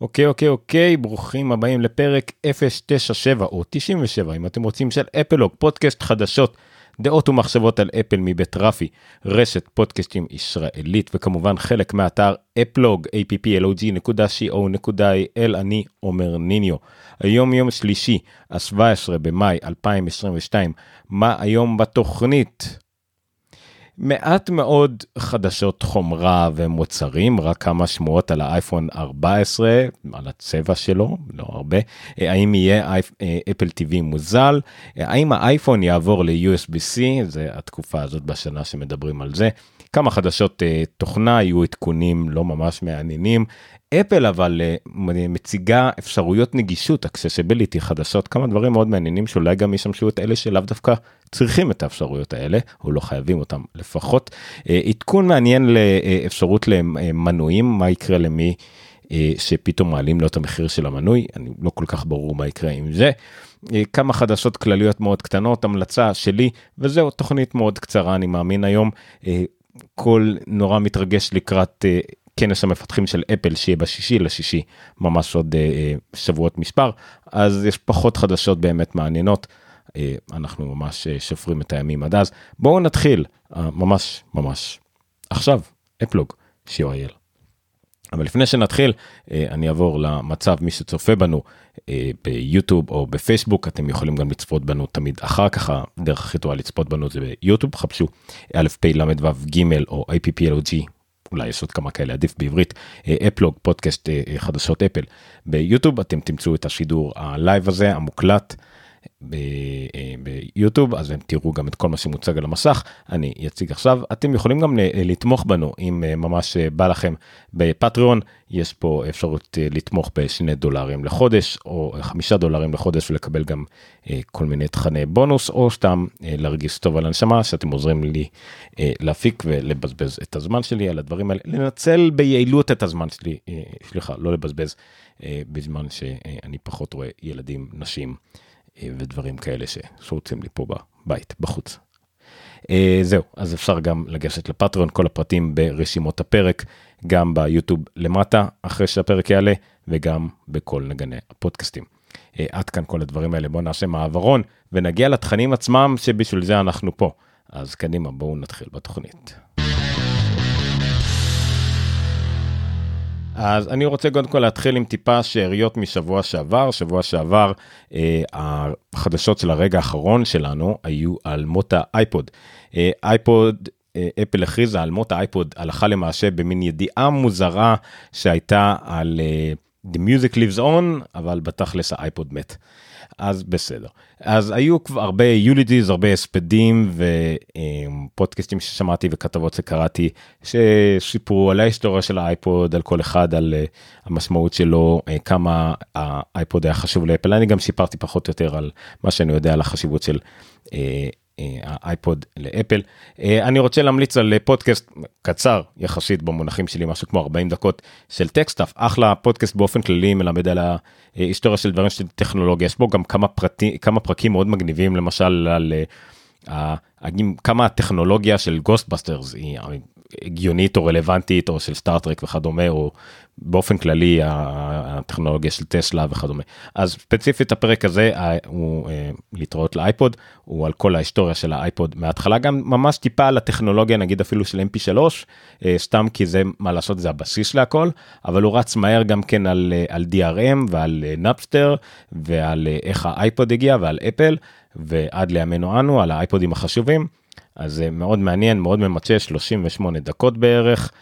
אוקיי אוקיי אוקיי ברוכים הבאים לפרק 097 או 97 אם אתם רוצים של אפלוג פודקאסט חדשות דעות ומחשבות על אפל מבית רפי רשת פודקאסטים ישראלית וכמובן חלק מהאתר אפלוג applog.co.il אני עומר ניניו היום יום שלישי ה-17 במאי 2022 מה היום בתוכנית. מעט מאוד חדשות חומרה ומוצרים, רק כמה שמועות על האייפון 14, על הצבע שלו, לא הרבה. האם יהיה אפל TV מוזל? האם האייפון יעבור ל-USB-C? זה התקופה הזאת בשנה שמדברים על זה. כמה חדשות תוכנה, יהיו עדכונים לא ממש מעניינים. אפל אבל מציגה אפשרויות נגישות, accessibility חדשות, כמה דברים מאוד מעניינים שאולי גם ישמשו את אלה שלאו דווקא צריכים את האפשרויות האלה, או לא חייבים אותם לפחות. עדכון מעניין לאפשרות למנויים, מה יקרה למי שפתאום מעלים לו את המחיר של המנוי, אני לא כל כך ברור מה יקרה עם זה. כמה חדשות כלליות מאוד קטנות, המלצה שלי, וזהו, תוכנית מאוד קצרה, אני מאמין היום. כל נורא מתרגש לקראת כנס המפתחים של אפל שיהיה בשישי לשישי ממש עוד אה, שבועות מספר. אז יש פחות חדשות באמת מעניינות. אה, אנחנו ממש אה, שופרים את הימים עד אז. בואו נתחיל אה, ממש ממש עכשיו אפלוג co.il. אבל לפני שנתחיל אה, אני אעבור למצב מי שצופה בנו אה, ביוטיוב או בפייסבוק אתם יכולים גם לצפות בנו תמיד אחר כך הדרך הכי טובה לצפות בנו זה ביוטיוב חפשו א' פ' ל' ו' ג' או IPPLOG אולי יש עוד כמה כאלה עדיף בעברית אפלוג פודקאסט חדשות אפל. ביוטיוב אתם תמצאו את השידור ה live הזה המוקלט ביוטיוב אז גם תראו גם את כל מה שמוצג על המסך. אני אציג עכשיו. אתם יכולים גם לתמוך בנו אם ממש בא לכם בפטריון. יש פה אפשרות לתמוך בשני דולרים לחודש או חמישה דולרים לחודש ולקבל גם כל מיני תכני בונוס או סתם להרגיש טוב על הנשמה שאתם עוזרים לי להפיק ולבזבז את הזמן שלי על הדברים האלה. לנצל ביעילות את הזמן שלי סליחה לא לבזבז בזמן שאני פחות רואה ילדים נשים. ודברים כאלה שרוצים לי פה בבית בחוץ. זהו אז אפשר גם לגשת לפטריון כל הפרטים ברשימות הפרק גם ביוטיוב למטה אחרי שהפרק יעלה וגם בכל נגני הפודקאסטים. עד כאן כל הדברים האלה בואו נעשה מעברון ונגיע לתכנים עצמם שבשביל זה אנחנו פה אז קדימה בואו נתחיל בתוכנית. אז אני רוצה קודם כל להתחיל עם טיפה שאריות משבוע שעבר שבוע שעבר אה, החדשות של הרגע האחרון שלנו היו על מות האייפוד אה, אייפוד אה, אפל הכריזה על מות האייפוד הלכה למעשה במין ידיעה מוזרה שהייתה על אה, The Music Lives On אבל בתכלס האייפוד מת. אז בסדר. אז היו כבר הרבה eulogies, הרבה הספדים ופודקאסטים ששמעתי וכתבות שקראתי שסיפרו על ההיסטוריה של האייפוד, על כל אחד, על אה, המשמעות שלו, אה, כמה האייפוד היה חשוב לאפל. אני גם סיפרתי פחות או יותר על מה שאני יודע על החשיבות של אה, האייפוד לאפל. אני רוצה להמליץ על פודקאסט קצר יחסית במונחים שלי משהו כמו 40 דקות של טקסטאפ אחלה פודקאסט באופן כללי מלמד על ההיסטוריה של דברים של טכנולוגיה יש בו גם כמה פרטים כמה פרקים מאוד מגניבים למשל על כמה הטכנולוגיה של גוסטבאסטרס היא הגיונית או רלוונטית או של סטארטרק וכדומה או באופן כללי הטכנולוגיה של טסלה וכדומה אז ספציפית הפרק הזה הוא להתראות לאייפוד הוא על כל ההיסטוריה של האייפוד מההתחלה גם ממש טיפה על הטכנולוגיה נגיד אפילו של MP3 סתם כי זה מה לעשות זה הבסיס להכל אבל הוא רץ מהר גם כן על, על DRM ועל נאפסטר ועל איך האייפוד הגיע ועל אפל ועד לימינו אנו על האייפודים החשובים. אז זה מאוד מעניין מאוד ממצה 38 דקות בערך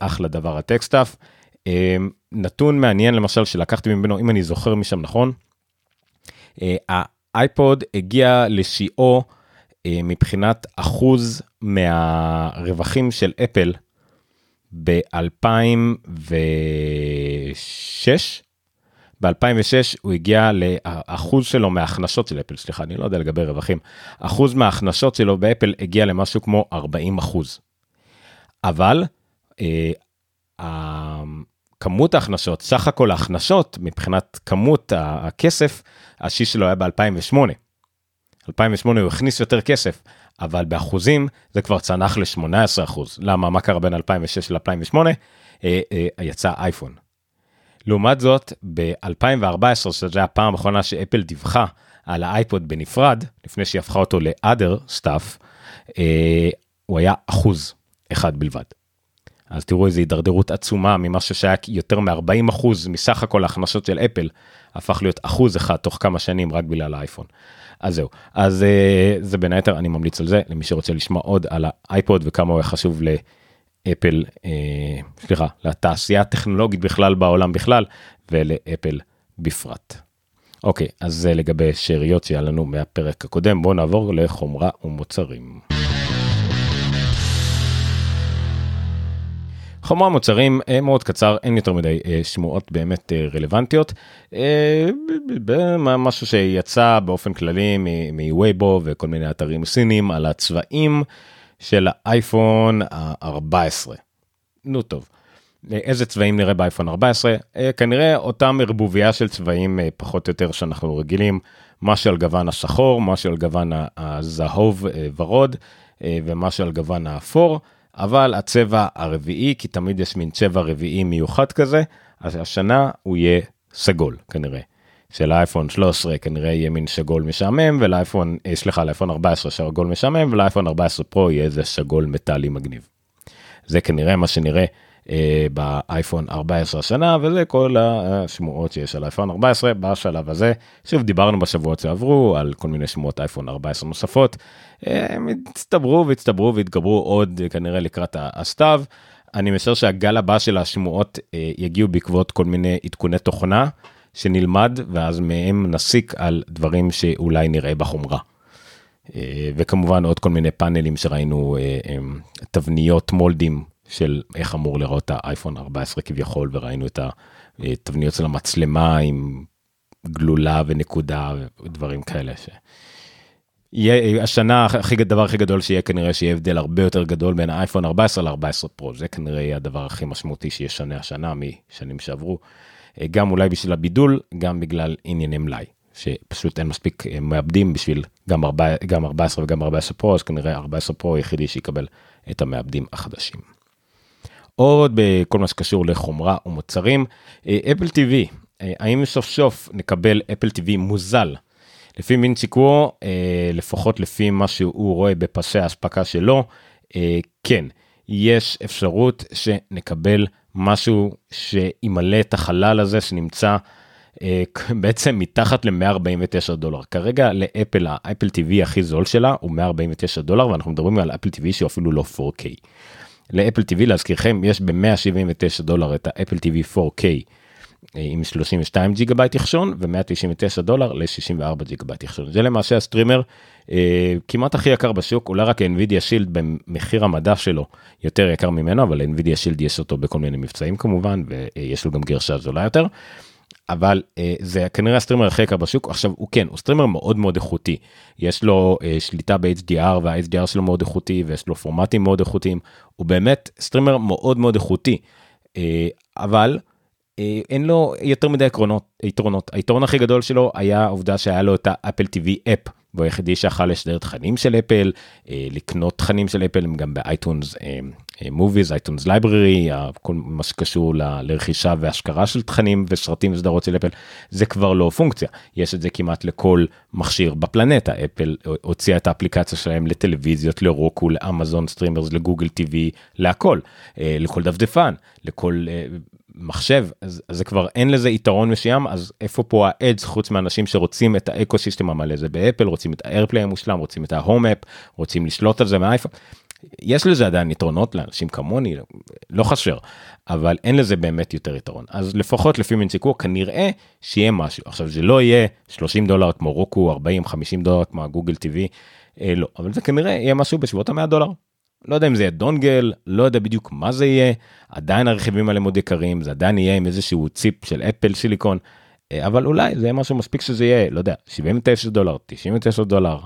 אחלה דבר הטקסטאפ. נתון מעניין למשל שלקחתי ממנו אם אני זוכר משם נכון. האייפוד הגיע לשיאו מבחינת אחוז מהרווחים של אפל ב-2006 ב-2006 הוא הגיע לאחוז שלו מההכנסות של אפל, סליחה, אני לא יודע לגבי רווחים, אחוז מההכנסות שלו באפל הגיע למשהו כמו 40 אחוז. אבל אה, כמות ההכנסות, סך הכל ההכנסות מבחינת כמות הכסף, השיא שלו היה ב-2008. 2008 הוא הכניס יותר כסף, אבל באחוזים זה כבר צנח ל-18 אחוז. למה? מה קרה בין 2006 ל-2008? אה, אה, יצא אייפון. לעומת זאת, ב-2014, שזו הפעם האחרונה שאפל דיווחה על האייפוד בנפרד, לפני שהיא הפכה אותו ל-other stuff, אה, הוא היה אחוז אחד בלבד. אז תראו איזה הידרדרות עצומה ממשהו שהיה יותר מ-40 אחוז מסך הכל ההכנסות של אפל, הפך להיות אחוז אחד תוך כמה שנים רק בגלל האייפון. אז זהו, אז אה, זה בין היתר, אני ממליץ על זה למי שרוצה לשמוע עוד על האייפוד וכמה הוא היה חשוב לאפל, אה, סליחה, לתעשייה הטכנולוגית בכלל בעולם בכלל ולאפל בפרט. אוקיי, אז זה לגבי שאריות שהיה לנו מהפרק הקודם, בואו נעבור לחומרה ומוצרים. חומרה מוצרים אה, מאוד קצר אין יותר מדי אה, שמועות באמת אה, רלוונטיות משהו שיצא באופן כללי מווייבו וכל מיני אתרים סינים על הצבעים של האייפון ה-14. נו טוב. איזה צבעים נראה באייפון 14 כנראה אותם ערבוביה של צבעים פחות או יותר שאנחנו רגילים מה שעל גוון השחור מה שעל גוון הזהוב ורוד ומה שעל גוון האפור. אבל הצבע הרביעי, כי תמיד יש מין צבע רביעי מיוחד כזה, אז השנה הוא יהיה סגול כנראה. של האייפון 13 כנראה יהיה מין שגול משעמם ולאייפון, אה, סליחה, לאייפון 14 שגול משעמם ולאייפון 14 פרו יהיה איזה שגול מטאלי מגניב. זה כנראה מה שנראה אה, באייפון 14 השנה וזה כל השמועות שיש על אייפון 14 בשלב הזה. שוב דיברנו בשבועות שעברו על כל מיני שמועות אייפון 14 נוספות. הם הצטברו והצטברו והתגברו עוד כנראה לקראת הסתיו. אני משער שהגל הבא של השמועות אה, יגיעו בעקבות כל מיני עדכוני תוכנה שנלמד ואז מהם נסיק על דברים שאולי נראה בחומרה. אה, וכמובן עוד כל מיני פאנלים שראינו תבניות מולדים של איך אמור לראות האייפון 14 כביכול וראינו את התבניות של המצלמה עם גלולה ונקודה ודברים כאלה. ש... יהיה השנה הכי דבר הכי גדול שיהיה כנראה שיהיה הבדל הרבה יותר גדול בין האייפון 14 ל-14 פרו זה כנראה יהיה הדבר הכי משמעותי שישנה השנה משנים שעברו. גם אולי בשביל הבידול גם בגלל ענייני מלאי שפשוט אין מספיק מעבדים בשביל גם, 4, גם 14 וגם 14 פרו אז כנראה 14 פרו היחידי שיקבל את המעבדים החדשים. עוד בכל מה שקשור לחומרה ומוצרים אפל טיווי האם סוף סוף נקבל אפל טיווי מוזל. לפי מין ציקוו אה, לפחות לפי מה שהוא רואה בפסי האספקה שלו אה, כן יש אפשרות שנקבל משהו שימלא את החלל הזה שנמצא אה, בעצם מתחת ל-149 דולר כרגע לאפל האפל TV הכי זול שלה הוא 149 דולר ואנחנו מדברים על אפל TV שהוא אפילו לא 4K. לאפל TV להזכירכם יש ב-179 דולר את האפל TV 4K אה, עם 32 ג'יגה בייט אחסון ו-199 דולר ל-64 ג'יגה בייט אחסון. זה למעשה הסטרימר כמעט הכי יקר בשוק, אולי רק NVIDIA Shield במחיר המדף שלו יותר יקר ממנו, אבל NVIDIA Shield יש אותו בכל מיני מבצעים כמובן, ויש לו גם גרסה זולה יותר. אבל אה, זה כנראה הסטרימר הכי יקר בשוק. עכשיו הוא כן הוא סטרימר מאוד מאוד איכותי. יש לו אה, שליטה ב-HDR וה-HDR שלו מאוד איכותי ויש לו פורמטים מאוד איכותיים. הוא באמת סטרימר מאוד מאוד איכותי. אה, אבל אה, אין לו יותר מדי עקרונות יתרונות. היתרון הכי גדול שלו היה העובדה שהיה לו את האפל TV app והוא היחידי שיכול לשדר תכנים של אפל אה, לקנות תכנים של אפל הם גם ב iTunes Movies iTunes Library כל מה שקשור לרכישה והשכרה של תכנים וסרטים וסדרות של אפל זה כבר לא פונקציה. יש את זה כמעט לכל מכשיר בפלנטה. אפל הוציאה את האפליקציה שלהם לטלוויזיות לרוקו לאמזון streamers לגוגל TV להכל. אה, לכל דפדפן לכל אה, מחשב אז, אז זה כבר אין לזה יתרון מסוים אז איפה פה ה edge חוץ מאנשים שרוצים את ה ecosystem המלא? זה באפל רוצים את ה AirPlay המושלם רוצים את ה Home app רוצים לשלוט על זה מאייפון. יש לזה עדיין יתרונות לאנשים כמוני לא חסר אבל אין לזה באמת יותר יתרון. אז לפחות לפי מנציקו כנראה שיהיה משהו. עכשיו זה לא יהיה 30 דולר כמו רוקו 40 50 דולר כמו הגוגל טיווי אה, לא. אבל זה כנראה יהיה משהו בסביבות המאה דולר לא יודע אם זה יהיה דונגל, לא יודע בדיוק מה זה יהיה, עדיין הרכיבים האלה מאוד יקרים, זה עדיין יהיה עם איזשהו ציפ של אפל סיליקון, אה, אבל אולי זה יהיה משהו מספיק שזה יהיה, לא יודע, 79 דולר, 99 דולר.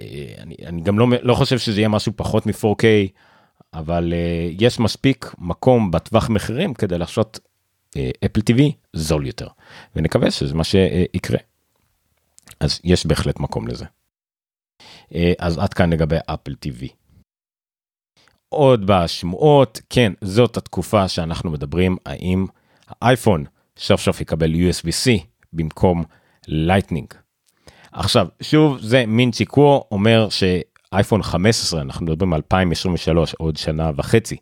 אה, אני, אני גם לא, לא חושב שזה יהיה משהו פחות מ-4K, אבל uh, יש מספיק מקום בטווח מחירים כדי לעשות אפל TV זול יותר, ונקווה שזה מה שיקרה. אז יש בהחלט מקום לזה. אז עד כאן לגבי אפל TV. עוד בשמועות, כן, זאת התקופה שאנחנו מדברים האם שאייפון סוף סוף יקבל USB-C במקום לייטנינג. עכשיו שוב זה מין צ'יקו אומר שאייפון 15 אנחנו מדברים על 2023 עוד שנה וחצי.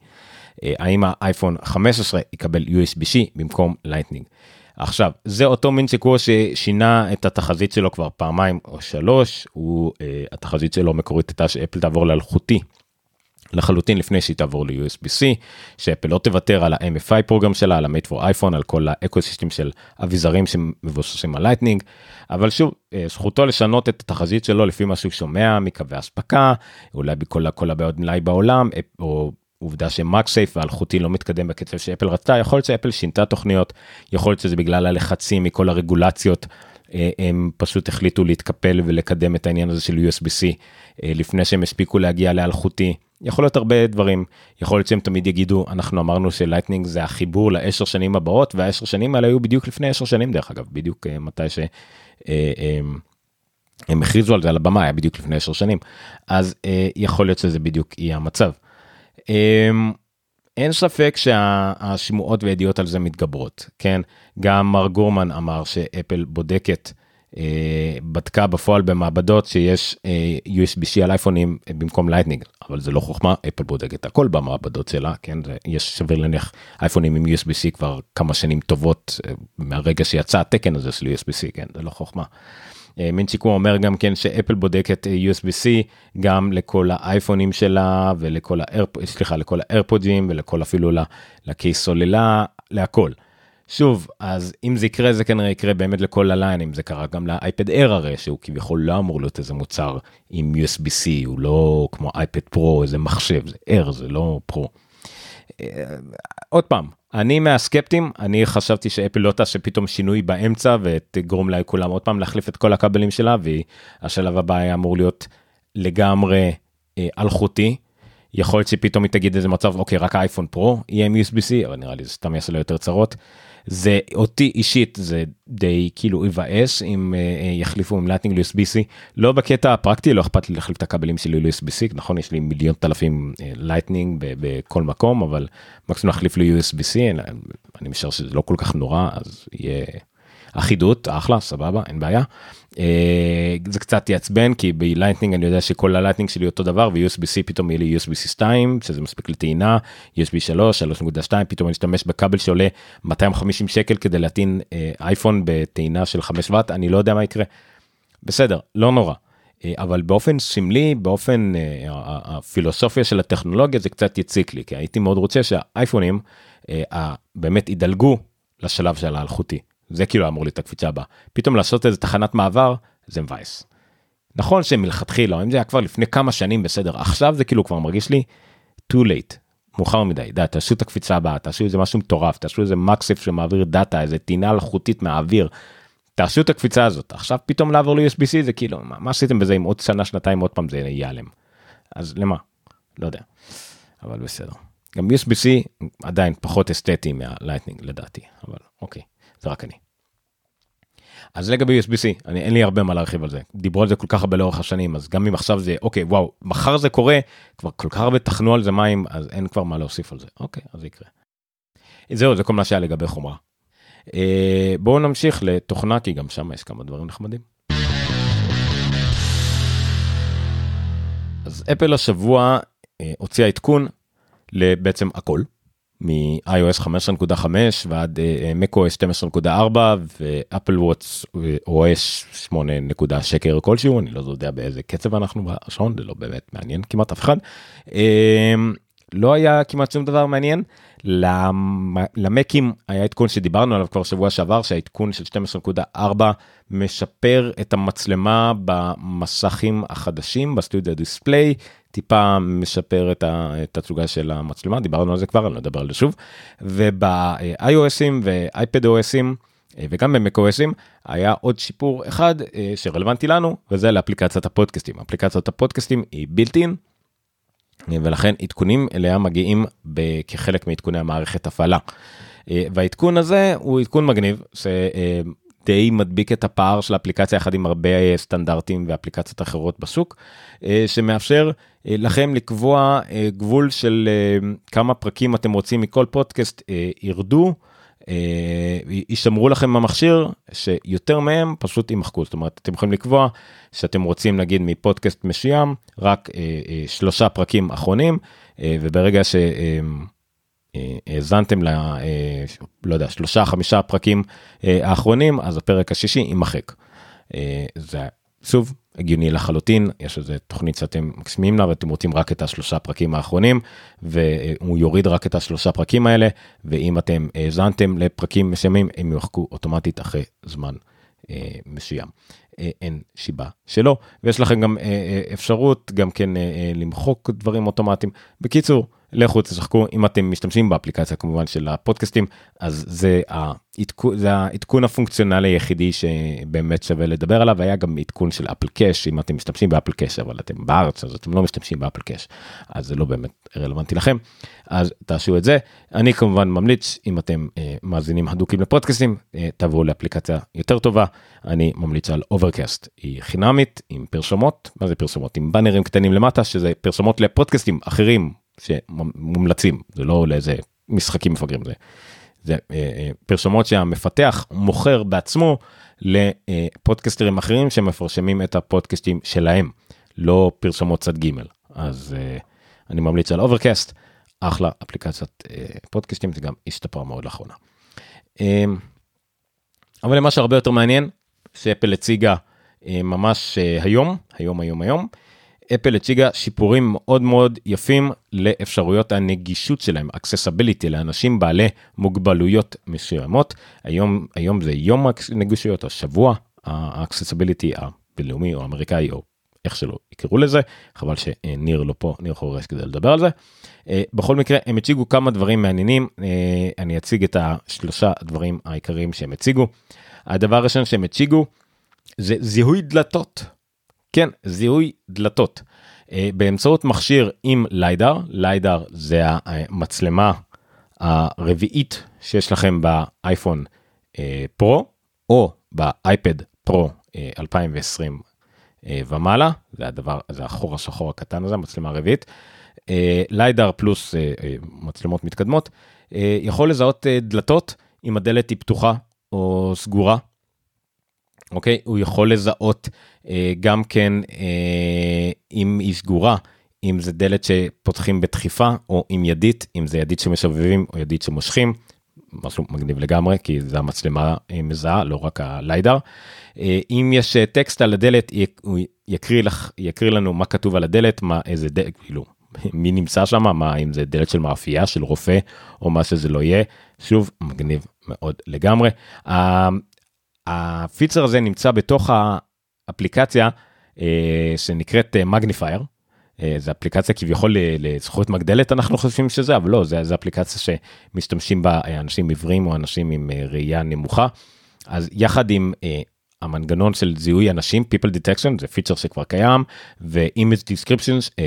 אה, האם האייפון 15 יקבל USB-C במקום לייטנינג. עכשיו זה אותו מין סיכוי ששינה את התחזית שלו כבר פעמיים או שלוש הוא אה, התחזית שלו מקורית הייתה שאפל תעבור לאלחוטי. לחלוטין לפני שהיא תעבור ל-USB-C, שאפל לא תוותר על ה-MFI program שלה, על ה-Made for iPhone, על כל האקוסיסטם של אביזרים שמבוססים על לייטנינג, אבל שוב, אה, זכותו לשנות את התחזית שלו לפי מה שהוא שומע מקווי אספקה, אולי בכל כל הבעיות מלאי בעולם, או עובדה שמקסייף ואלחוטי לא מתקדם בקצב שאפל רצתה, יכול להיות שאפל שינתה תוכניות, יכול להיות שזה בגלל הלחצים מכל הרגולציות, אה, הם פשוט החליטו להתקפל ולקדם את העניין הזה של USB-C אה, לפני שהם הספיקו להגיע לאלחוטי. יכול להיות הרבה דברים, יכול להיות שהם תמיד יגידו, אנחנו אמרנו שלייטנינג זה החיבור לעשר שנים הבאות, והעשר שנים האלה היו בדיוק לפני עשר שנים דרך אגב, בדיוק אה, מתי ש... הם הכריזו על זה על הבמה היה בדיוק לפני עשר שנים אז יכול להיות שזה בדיוק יהיה המצב. אמ, אין ספק שהשמועות והידיעות על זה מתגברות, כן? גם מארק גורמן אמר שאפל בודקת, אה, בדקה בפועל במעבדות שיש אה, USB-C על אייפונים אה, במקום Lightning, אבל זה לא חוכמה, אפל בודקת הכל במעבדות שלה, כן? יש שווה להניח אייפונים עם USB-C כבר כמה שנים טובות אה, מהרגע שיצא התקן הזה של USB-C, כן? זה לא חוכמה. אה, מינצ'יקו אומר גם כן שאפל בודקת אה, USB-C גם לכל האייפונים שלה ולכל האיירפודים ולכל אפילו לקייס סוללה להכל. שוב אז אם זה יקרה זה כנראה יקרה באמת לכל הליינים זה קרה גם לאייפד אייר הרי שהוא כביכול לא אמור להיות איזה מוצר עם USB-C הוא לא כמו אייפד פרו איזה מחשב זה אייר זה לא פרו. אה, עוד פעם אני מהסקפטיים אני חשבתי שאפל לא תעשה פתאום שינוי באמצע ותגרום לכולם עוד פעם להחליף את כל הכבלים שלה והשלב הבא היה אמור להיות לגמרי אה, אלחוטי. יכול להיות שפתאום היא תגיד איזה מצב אוקיי רק האייפון פרו יהיה עם USB-C אבל נראה לי זה סתם יעשה לה יותר צרות. זה אותי אישית זה די כאילו יבאס אם אה, יחליפו עם Lightning ל-USB-C לא בקטע הפרקטי לא אכפת לי להחליף את הכבלים שלי ל-USB-C נכון יש לי מיליון כבלים Lightning אה, בכל מקום אבל מקסימום להחליף ל-USB-C אני משער שזה לא כל כך נורא אז יהיה אחידות אחלה סבבה אין בעיה. אה, זה קצת יעצבן כי ב Lightning אני יודע שכל ה Lightning שלי אותו דבר ו-USB-C פתאום יהיה לי USB-C 2 שזה מספיק לטעינה USB 3 3.2 פתאום אני אשתמש בכבל שעולה 250 שקל כדי להטעין אה, אייפון בטעינה של 5 וואט אני לא יודע מה יקרה. בסדר לא נורא. אה, אבל באופן סמלי באופן הפילוסופיה של הטכנולוגיה זה קצת יציק לי כי הייתי מאוד רוצה שהאייפונים באמת ידלגו לשלב של האלחוטי זה כאילו אמור להיות הקפיצה הבאה. פתאום לעשות איזה תחנת מעבר זה מבאס. נכון שמלכתחילה אם זה היה כבר לפני כמה שנים בסדר עכשיו זה כאילו כבר מרגיש לי too late מאוחר מדי די תעשו את הקפיצה הבאה תעשו איזה משהו מטורף תעשו איזה מקסיף שמעביר דאטה איזה טינה אלחוטית מהאוויר. תעשו את הקפיצה הזאת עכשיו פתאום לעבור ל-USB-C זה כאילו מה, מה עשיתם בזה עם עוד שנה שנתיים עוד פעם זה ייעלם. אז למה? לא יודע. אבל בסדר. גם USB-C עדיין פחות אסתטי מה Lightning לדעתי אבל אוקיי. זה רק אני. אז לגבי USB-C, אני, אין לי הרבה מה להרחיב על זה. דיברו על זה כל כך הרבה לאורך השנים, אז גם אם עכשיו זה, אוקיי, וואו, מחר זה קורה, כבר כל כך הרבה טחנו על זה מים, אז אין כבר מה להוסיף על זה. אוקיי, אז זה יקרה. זהו, זה כל מה שהיה לגבי חומרה. אה, בואו נמשיך לתוכנה, כי גם שם יש כמה דברים נחמדים. אז אפל השבוע אה, הוציאה עדכון לבעצם הכל. מ-iOS 15.5 ועד uh, macOS 12.4 ואפל וואטס OS 8 נקודה שקר כלשהו אני לא יודע באיזה קצב אנחנו בשעון זה לא באמת מעניין כמעט אף אחד. לא היה כמעט שום דבר מעניין. למקים היה עדכון שדיברנו עליו כבר שבוע שעבר שהעדכון של 12.4 משפר את המצלמה במסכים החדשים בסטודיו דיספליי טיפה משפר את התצוגה של המצלמה דיברנו על זה כבר אני לא אדבר על זה שוב. וב-iOSים ו-iPad OSים וגם במקOSים היה עוד שיפור אחד אה, שרלוונטי לנו וזה לאפליקציית הפודקאסטים. אפליקציית הפודקאסטים היא בילטין ולכן עדכונים אליה מגיעים כחלק מעדכוני המערכת הפעלה. אה, והעדכון הזה הוא עדכון מגניב שדי מדביק את הפער של האפליקציה יחד עם הרבה סטנדרטים ואפליקציות אחרות בשוק אה, שמאפשר אה, לכם לקבוע גבול של כמה פרקים אתם רוצים מכל פודקאסט ירדו יישמרו לכם במכשיר שיותר מהם פשוט יימחקו זאת אומרת אתם יכולים לקבוע שאתם רוצים נגיד מפודקאסט מסוים רק שלושה פרקים אחרונים וברגע שהאזנתם ל... לא יודע שלושה חמישה פרקים האחרונים אז הפרק השישי יימחק. זה שוב הגיוני לחלוטין יש איזה תוכנית שאתם מקשימים לה ואתם רוצים רק את השלושה פרקים האחרונים והוא יוריד רק את השלושה פרקים האלה ואם אתם האזנתם לפרקים מסוימים הם יוחקו אוטומטית אחרי זמן אה, מסוים. אה, אין שיבה שלא ויש לכם גם אה, אה, אפשרות גם כן למחוק דברים אוטומטיים. בקיצור. לכו תשחקו. אם אתם משתמשים באפליקציה כמובן של הפודקאסטים אז זה העדכון הפונקציונלי היחידי שבאמת שווה לדבר עליו. היה גם עדכון של אפל קאש. אם אתם משתמשים באפל קאש אבל אתם בארץ אז אתם לא משתמשים באפל קאש אז זה לא באמת רלוונטי לכם. אז תעשו את זה. אני כמובן ממליץ אם אתם אה, מאזינים הדוקים לפודקאסטים אה, תעברו לאפליקציה יותר טובה. אני ממליץ על Overcast היא חינמית עם פרסומות מה זה פרסומות עם באנרים קטנים למטה שזה פרסומות לפודקאסטים אחרים שמומלצים זה לא לאיזה משחקים מפגרים זה. זה אה, אה, פרסומות שהמפתח מוכר בעצמו לפודקסטרים אחרים שמפרסמים את הפודקאסטים שלהם לא פרסומות צד ג' אז אה, אני ממליץ על Overcast אחלה אפליקציית פודקאסטים זה גם השתפרה מאוד לאחרונה. אבל למה שהרבה יותר מעניין שאפל הציגה ממש היום היום היום היום אפל הציגה שיפורים מאוד מאוד יפים לאפשרויות הנגישות שלהם, accessibility לאנשים בעלי מוגבלויות מסוימות. היום, היום זה יום הנגישויות, השבוע ה-accessibility הבינלאומי או האמריקאי או איך שלא יקראו לזה, חבל שניר לא פה, ניר חורש כדי לדבר על זה. אה, בכל מקרה הם הציגו כמה דברים מעניינים, אה, אני אציג את השלושה דברים העיקריים שהם הציגו. הדבר הראשון שהם הציגו זה זיהוי דלתות. כן, זיהוי דלתות. אה, באמצעות מכשיר עם ליידר, ליידר זה המצלמה הרביעית שיש לכם באייפון אה, פרו, או באייפד פרו 2020 אה, ומעלה, זה הדבר, זה החור השחור הקטן הזה, המצלמה הרביעית. ליידר פלוס מצלמות מתקדמות, יכול לזהות דלתות אם הדלת היא פתוחה או סגורה. אוקיי? הוא יכול לזהות אה, גם כן אה, אם היא סגורה, אם זה דלת שפותחים בדחיפה או עם ידית, אם זה ידית שמסובבים או ידית שמושכים. משהו מגניב לגמרי כי זה המצלמה אה, מזהה לא רק הליידר. אה, אם יש אה, טקסט על הדלת הוא יקריא לך יקריא לנו מה כתוב על הדלת מה איזה דלת כאילו מי נמצא שם מה אם זה דלת של מאפייה של רופא או מה שזה לא יהיה שוב מגניב מאוד לגמרי. הפיצר הזה נמצא בתוך האפליקציה אה, שנקראת מגניפייר. אה, אה, זה אפליקציה כביכול לזכות מגדלת אנחנו חושבים שזה אבל לא זה, זה אפליקציה שמשתמשים בה אנשים עיוורים או אנשים עם ראייה נמוכה. אז יחד עם המנגנון של זיהוי אנשים people detection זה פיצ'ר שכבר קיים ו-image descriptions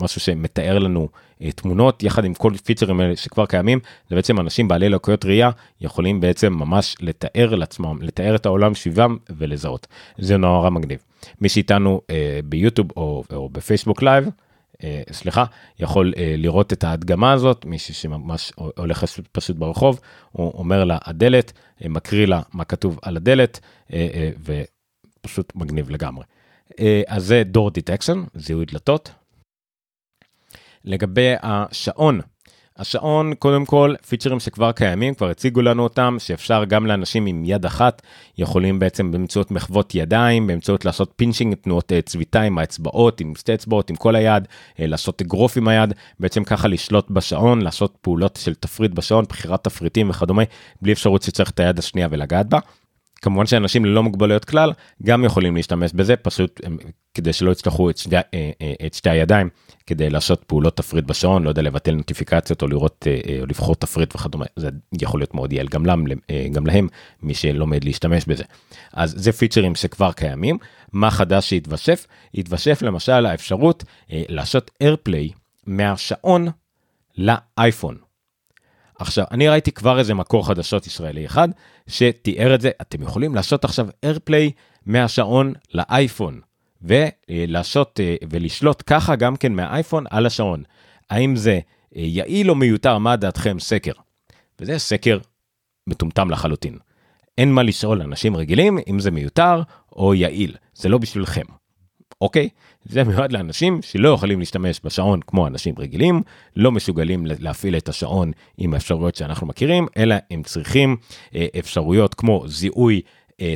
משהו שמתאר לנו אה, תמונות יחד עם כל פיצ'רים האלה שכבר קיימים זה בעצם אנשים בעלי לקויות ראייה יכולים בעצם ממש לתאר לעצמם לתאר את העולם סביבם ולזהות. זה נורא מגניב. מי שאיתנו אה, ביוטיוב או, או בפייסבוק לייב אה, סליחה יכול אה, לראות את ההדגמה הזאת מישהו שממש הולך פשוט ברחוב הוא אומר לה הדלת מקריא לה מה כתוב על הדלת אה, אה, ופשוט מגניב לגמרי. אה, אז זה door detection זיהוי דלתות לגבי השעון. השעון קודם כל פיצ'רים שכבר קיימים כבר הציגו לנו אותם שאפשר גם לאנשים עם יד אחת יכולים בעצם באמצעות מחוות ידיים באמצעות לעשות pinching תנועות אה, צביטה עם האצבעות עם שתי אצבעות עם כל היד אה, לעשות אגרוף עם היד בעצם ככה לשלוט בשעון לעשות פעולות של תפריט בשעון בחירת תפריטים וכדומה בלי אפשרות שצריך את היד השנייה ולגעת בה. כמובן שאנשים ללא מוגבלויות כלל גם יכולים להשתמש בזה פשוט כדי שלא יצטרכו את שתי, אה, אה, את שתי הידיים כדי לעשות פעולות תפריט בשעון לא יודע לבטל נוטיפיקציות או לראות אה, או לבחור תפריט וכדומה. זה יכול להיות מאוד יעיל גם גם להם מי שלומד להשתמש בזה. אז זה פיצ'רים שכבר קיימים. מה חדש שהתווסף? התווסף למשל האפשרות לעשות איירפליי מהשעון לאייפון. עכשיו אני ראיתי כבר איזה מקור חדשות ישראלי אחד שתיאר את זה. אתם יכולים לעשות עכשיו איירפליי מהשעון לאייפון ולעשות אה, ולשלוט ככה גם כן מהאייפון על השעון. האם זה אה, יעיל או מיותר מה דעתכם סקר. וזה סקר מטומטם לחלוטין. אין מה לשאול אנשים רגילים אם זה מיותר או יעיל, זה לא בשבילכם. אוקיי? זה מיועד לאנשים שלא יכולים להשתמש בשעון כמו אנשים רגילים, לא מסוגלים להפעיל את השעון עם האפשרויות שאנחנו מכירים, אלא הם צריכים אה, אפשרויות כמו זיהוי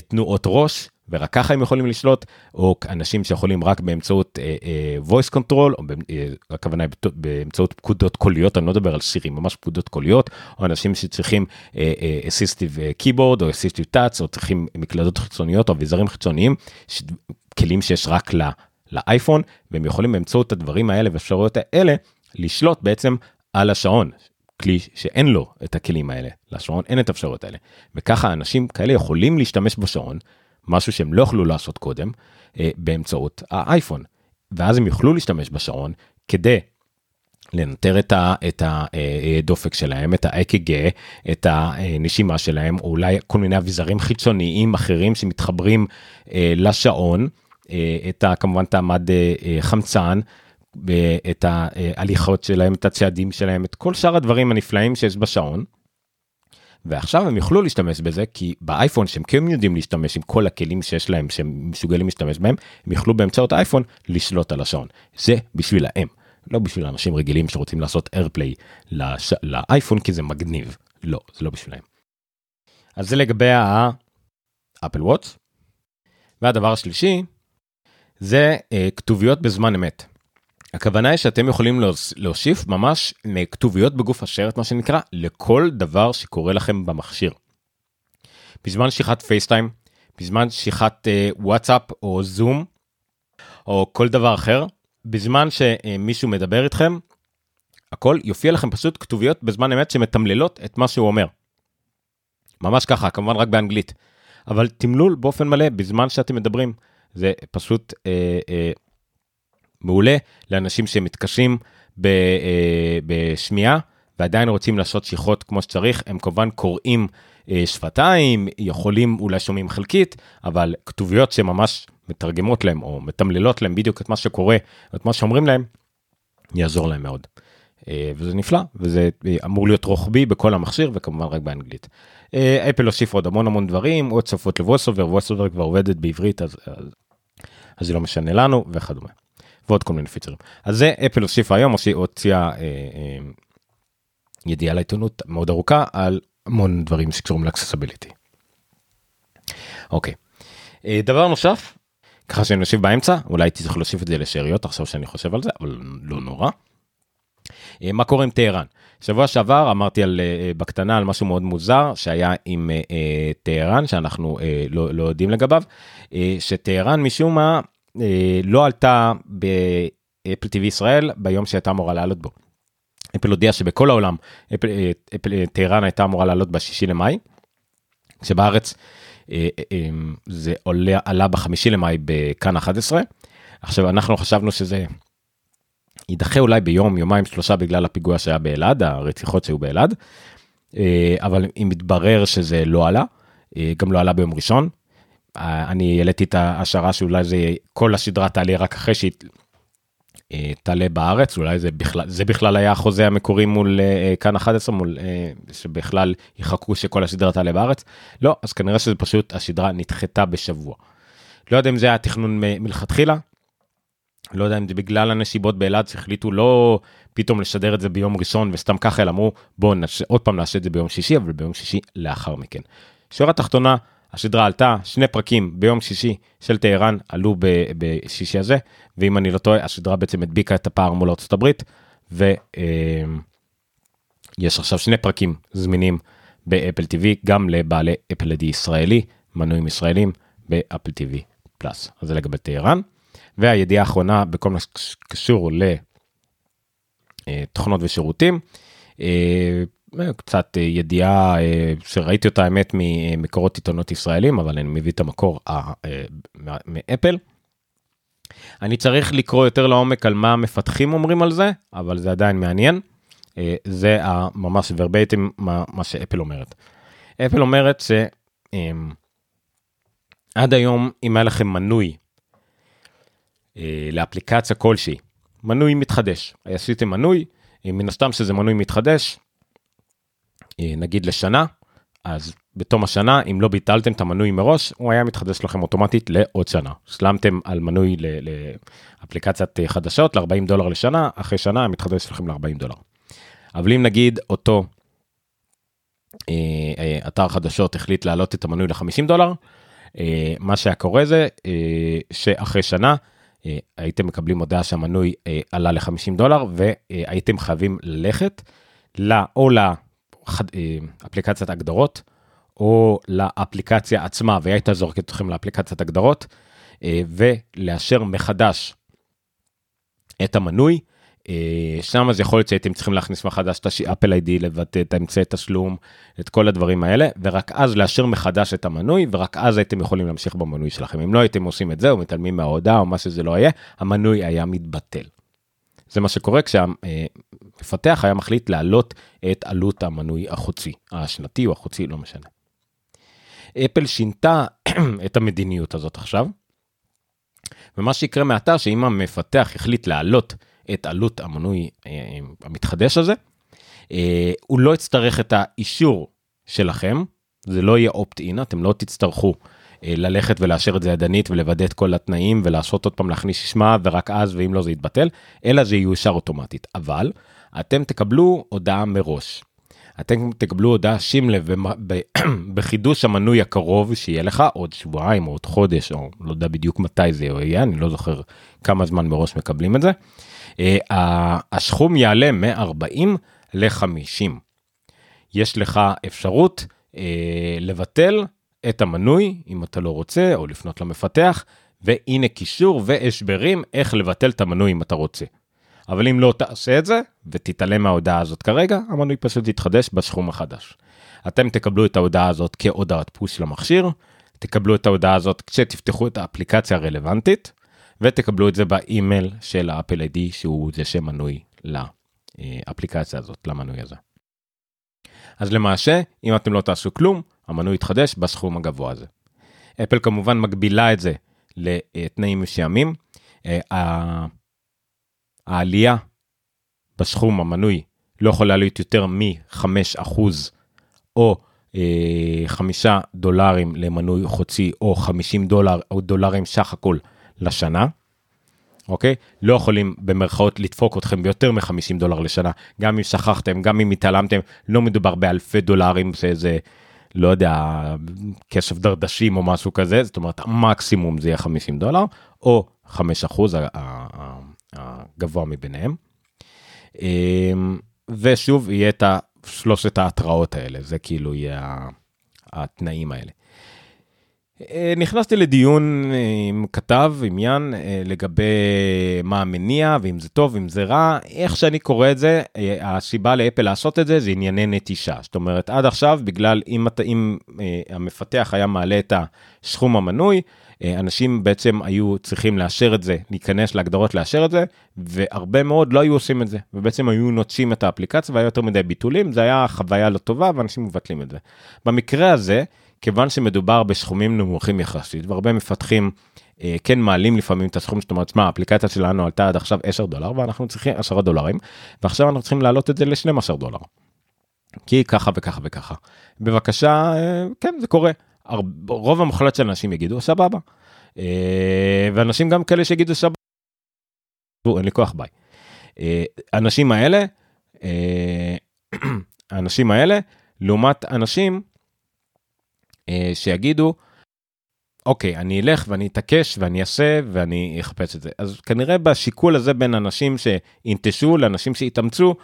תנועות ראש, ורק ככה הם יכולים לשלוט, או אנשים שיכולים רק באמצעות uh, uh, voice control, או uh, הכוונה באמצעות פקודות קוליות, אני לא מדבר על שירים, ממש פקודות קוליות, או אנשים שצריכים uh, uh, assistive keyboard או assistive touch, או צריכים מקלדות חיצוניות או אביזרים חיצוניים, ש... כלים שיש רק ל... לאייפון, והם יכולים באמצעות הדברים האלה ואפשרויות האלה לשלוט בעצם על השעון, כלי שאין לו את הכלים האלה, לשעון אין את האפשרויות האלה. וככה אנשים כאלה יכולים להשתמש בשעון משהו שהם לא יכלו לעשות קודם, אה, באמצעות האייפון. ואז הם יוכלו להשתמש בשעון כדי לנטר את, ה, את הדופק שלהם, את האק"ג, את הנשימה שלהם, או אולי כל מיני אביזרים חיצוניים אחרים שמתחברים אה, לשעון, אה, את ה, כמובן את המד אה, אה, חמצן, את ההליכות שלהם, את הצעדים שלהם, את כל שאר הדברים הנפלאים שיש בשעון. ועכשיו הם יוכלו להשתמש בזה כי באייפון שהם כן יודעים להשתמש עם כל הכלים שיש להם שהם מסוגלים להשתמש בהם הם יוכלו באמצעות האייפון לשלוט על השעון זה בשבילהם לא בשביל אנשים רגילים שרוצים לעשות איירפליי לש... לאייפון כי זה מגניב לא זה לא בשבילהם. אז זה לגבי האפל וואטס. והדבר השלישי זה uh, כתוביות בזמן אמת. הכוונה היא שאתם יכולים להוסיף ממש כתוביות בגוף השרת מה שנקרא לכל דבר שקורה לכם במכשיר. בזמן שיחת פייסטיים, בזמן שיחת אה, וואטסאפ או זום או כל דבר אחר, בזמן שמישהו מדבר איתכם, הכל יופיע לכם פשוט כתוביות בזמן אמת שמתמללות את מה שהוא אומר. ממש ככה, כמובן רק באנגלית. אבל תמלול באופן מלא בזמן שאתם מדברים. זה פשוט אה, אה, מעולה לאנשים שמתקשים ב, אה, בשמיעה ועדיין רוצים לעשות שיחות כמו שצריך, הם כמובן קוראים אה, שפתיים, יכולים, אולי שומעים חלקית, אבל כתוביות שממש מתרגמות להם או מתמללות להם בדיוק את מה שקורה, את מה שאומרים להם, יעזור להם מאוד. אה, וזה נפלא, וזה אמור להיות רוחבי בכל המכשיר וכמובן רק באנגלית. אפל הוסיף עוד המון המון דברים, עוד שפות ל VoiceOver, VoiceOver כבר עובדת בעברית אז, אז, אז זה לא משנה לנו וכדומה. ועוד כל מיני פיצרים. אז זה אפל הוסיפה היום, הוציאה אה, אה, ידיעה לעיתונות מאוד ארוכה על המון דברים שקשורים ל accessibility. אוקיי. אה, דבר נוסף, ככה שאני אוסיף באמצע, אולי הייתי צריך להוסיף את זה לשאריות עכשיו שאני חושב על זה, אבל לא נורא. אה, מה קורה עם טהרן? שבוע שעבר אמרתי על אה, בקטנה על משהו מאוד מוזר שהיה עם אה, טהרן שאנחנו לא, לא יודעים לגביו שטהרן משום מה אה, לא עלתה באפל TV ישראל ביום שהייתה אמורה לעלות בו. אפל הודיע שבכל העולם אפל, אה, אפל אה, טהרן הייתה אמורה לעלות בשישי למאי, כשבארץ זה עולה עלה בחמישי למאי בכאן 11. עכשיו אנחנו חשבנו שזה יידחה אולי ביום יומיים שלושה בגלל הפיגוע שהיה באלעד הרציחות שהיו באלעד אבל אם מתברר שזה לא עלה גם לא עלה ביום ראשון אני העליתי את ההשערה שאולי זה כל הסדרה תעלה רק אחרי שהיא אה, תעלה בארץ אולי זה בכלל זה בכלל היה החוזה המקורי מול אה, כאן 11 מול אה, שבכלל יחכו שכל הסדרה תעלה בארץ לא אז כנראה שזה פשוט הסדרה נדחתה בשבוע. לא יודע אם זה היה תכנון מלכתחילה. לא יודע אם זה בגלל הנסיבות באלעד שהחליטו לא פתאום לשדר את זה ביום ראשון וסתם ככה אלא אמרו בואו עוד פעם נעשה את זה ביום שישי אבל ביום שישי לאחר מכן. שורה תחתונה השדרה עלתה שני פרקים ביום שישי של טהרן עלו בשישי הזה ואם אני לא טועה השדרה בעצם הדביקה את הפער מול ארצות הברית ויש עכשיו שני פרקים זמינים באפל TV גם לבעלי אפל ID ישראלי מנויים ישראלים באפל TV פלאס אז זה לגבי טהרן והידיעה האחרונה בכל מה שקשור לתוכנות ושירותים. קצת אה, ידיעה אה, שראיתי אותה האמת ממקורות עיתונות ישראלים אבל אני מביא את המקור אה, מאפל. אני צריך לקרוא יותר לעומק על מה המפתחים אומרים על זה אבל זה עדיין מעניין. זה ממש ורבייטים מה, מה שאפל אומרת. אפל אומרת שעד היום אם היה לכם מנוי לאפליקציה כלשהי מנוי מתחדש עשיתם מנוי מן הסתם שזה מנוי מתחדש אה, נגיד לשנה, אז בתום השנה, אם לא ביטלתם את המנוי מראש, הוא היה מתחדש לכם אוטומטית לעוד שנה. שלמתם על מנוי לאפליקציית חדשות ל-40 דולר לשנה, אחרי שנה מתחדש לכם ל-40 דולר. אבל אם נגיד אותו אה, אה, אתר חדשות החליט להעלות את המנוי ל-50 דולר, אה, מה שהיה קורה זה אה, שאחרי שנה אה, הייתם מקבלים הודעה שהמנוי אה, עלה ל-50 דולר והייתם חייבים ללכת לה, או לאפליקציית הגדרות או לאפליקציה עצמה והיא הייתה זורקת אתכם לאפליקציית הגדרות ולאשר מחדש את המנוי. שם אז יכול להיות שהייתם צריכים להכניס מחדש את אפל איי-די, לבטא את האמצעי תשלום, את כל הדברים האלה, ורק אז לאשר מחדש את המנוי, ורק אז הייתם יכולים להמשיך במנוי שלכם. אם לא הייתם עושים את זה, או מתעלמים מההודעה, או מה שזה לא יהיה, המנוי היה מתבטל. זה מה שקורה כשהמפתח היה מחליט להעלות את עלות המנוי החוצי, השנתי או החוצי, לא משנה. אפל שינתה את המדיניות הזאת עכשיו, ומה שיקרה מעתה שאם המפתח החליט להעלות את עלות המנוי אה, המתחדש הזה, אה, הוא לא יצטרך את האישור שלכם, זה לא יהיה opt-in, אתם לא תצטרכו אה, ללכת ולאשר את זה ידנית ולוודא את כל התנאים ולעשות עוד פעם להכניס ששמע ורק אז ואם לא זה יתבטל, אלא זה יאושר אוטומטית. אבל אתם תקבלו הודעה מראש. אתם תקבלו הודעה, שים לב, בחידוש המנוי הקרוב שיהיה לך עוד שבועיים או עוד חודש או לא יודע בדיוק מתי זה יהיה, אני לא זוכר כמה זמן מראש מקבלים את זה. אה, הסכום יעלה מ-40 ל-50. יש לך אפשרות אה, לבטל את המנוי אם אתה לא רוצה או לפנות למפתח והנה קישור והשברים איך לבטל את המנוי אם אתה רוצה. אבל אם לא תעשה את זה ותתעלם מההודעה הזאת כרגע המנוי פשוט יתחדש בסכום החדש. אתם תקבלו את ההודעה הזאת כהודעת פוש למכשיר, תקבלו את ההודעה הזאת כשתפתחו את האפליקציה הרלוונטית ותקבלו את זה באימייל של האפל איי-די שהוא זה שמנוי לאפליקציה הזאת, למנוי הזה. אז למעשה, אם אתם לא תעשו כלום, המנוי יתחדש בסכום הגבוה הזה. אפל כמובן מגבילה את זה לתנאים מסוימים. אה, העלייה בסכום המנוי לא יכולה להיות יותר מ-5% או אה, 5 דולרים למנוי חוצי או 50 דולר או דולרים סך הכל לשנה. אוקיי? לא יכולים במרכאות לדפוק אתכם ביותר מ-50 דולר לשנה, גם אם שכחתם, גם אם התעלמתם, לא מדובר באלפי דולרים שזה, לא יודע, כסף דרדשים או משהו כזה, זאת אומרת המקסימום זה יהיה 50 דולר, או 5 אחוז הגבוה מביניהם. אמ, ושוב יהיה את שלושת ההתראות האלה, זה כאילו יהיה התנאים האלה. אה, נכנסתי לדיון אה, עם כתב, עם יאן, אה, לגבי מה המניע, ואם זה טוב, אם זה רע. איך שאני קורא את זה, הסיבה לאפל לעשות את זה, זה ענייני נטישה. זאת אומרת, עד עכשיו, בגלל אם, אם המפתח היה מעלה את הסכום המנוי, אנשים בעצם היו צריכים לאשר את זה, להיכנס להגדרות לאשר את זה, והרבה מאוד לא היו עושים את זה, ובעצם היו נוטשים את האפליקציה והיה יותר מדי ביטולים, זה היה חוויה לא טובה ואנשים מבטלים את זה. במקרה הזה, כיוון שמדובר בסכומים נמוכים יחסית, והרבה מפתחים אה, כן מעלים לפעמים את הסכום, זאת אומרת, מה, האפליקציה שלנו עלתה עד עכשיו 10 דולר, ואנחנו צריכים 10 דולרים, ועכשיו אנחנו צריכים להעלות את זה ל-12 דולר. כי ככה וככה וככה. בבקשה, אה, כן, זה קורה. רוב המוחלט של אנשים יגידו סבבה. אה, ואנשים גם כאלה שיגידו סבבה. אין לי כוח ביי. אה, אנשים האלה, אה, האנשים האלה, לעומת אנשים שיגידו, אוקיי, אני אלך ואני אתעקש ואני אעשה ואני אחפש את זה. אז כנראה בשיקול הזה בין אנשים שינטשו לאנשים שהתאמצו,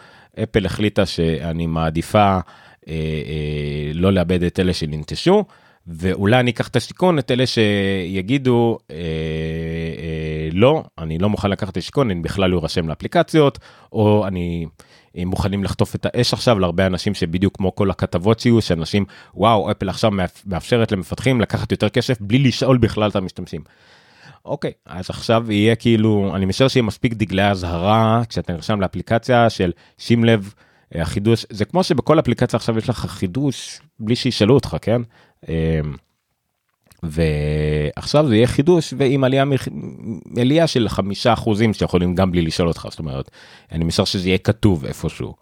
אפל החליטה שאני מעדיפה אה, אה, לא לאבד את אלה שננטשו, ואולי אני אקח את השיכון, את אלה שיגידו, אה, אה, לא, אני לא מוכן לקחת את השיכון, אני בכלל לא ארשם לאפליקציות, או אני... מוכנים לחטוף את האש עכשיו להרבה אנשים שבדיוק כמו כל הכתבות שיהיו שאנשים וואו אפל עכשיו מאפשרת למפתחים לקחת יותר כסף בלי לשאול בכלל את המשתמשים. אוקיי אז עכשיו יהיה כאילו אני משער שיהיה מספיק דגלי אזהרה כשאתה נרשם לאפליקציה של שים לב החידוש זה כמו שבכל אפליקציה עכשיו יש לך חידוש בלי שישאלו אותך כן. ועכשיו זה יהיה חידוש ועם עלייה, עלייה של חמישה אחוזים שיכולים גם בלי לשאול אותך זאת אומרת אני משער שזה יהיה כתוב איפשהו.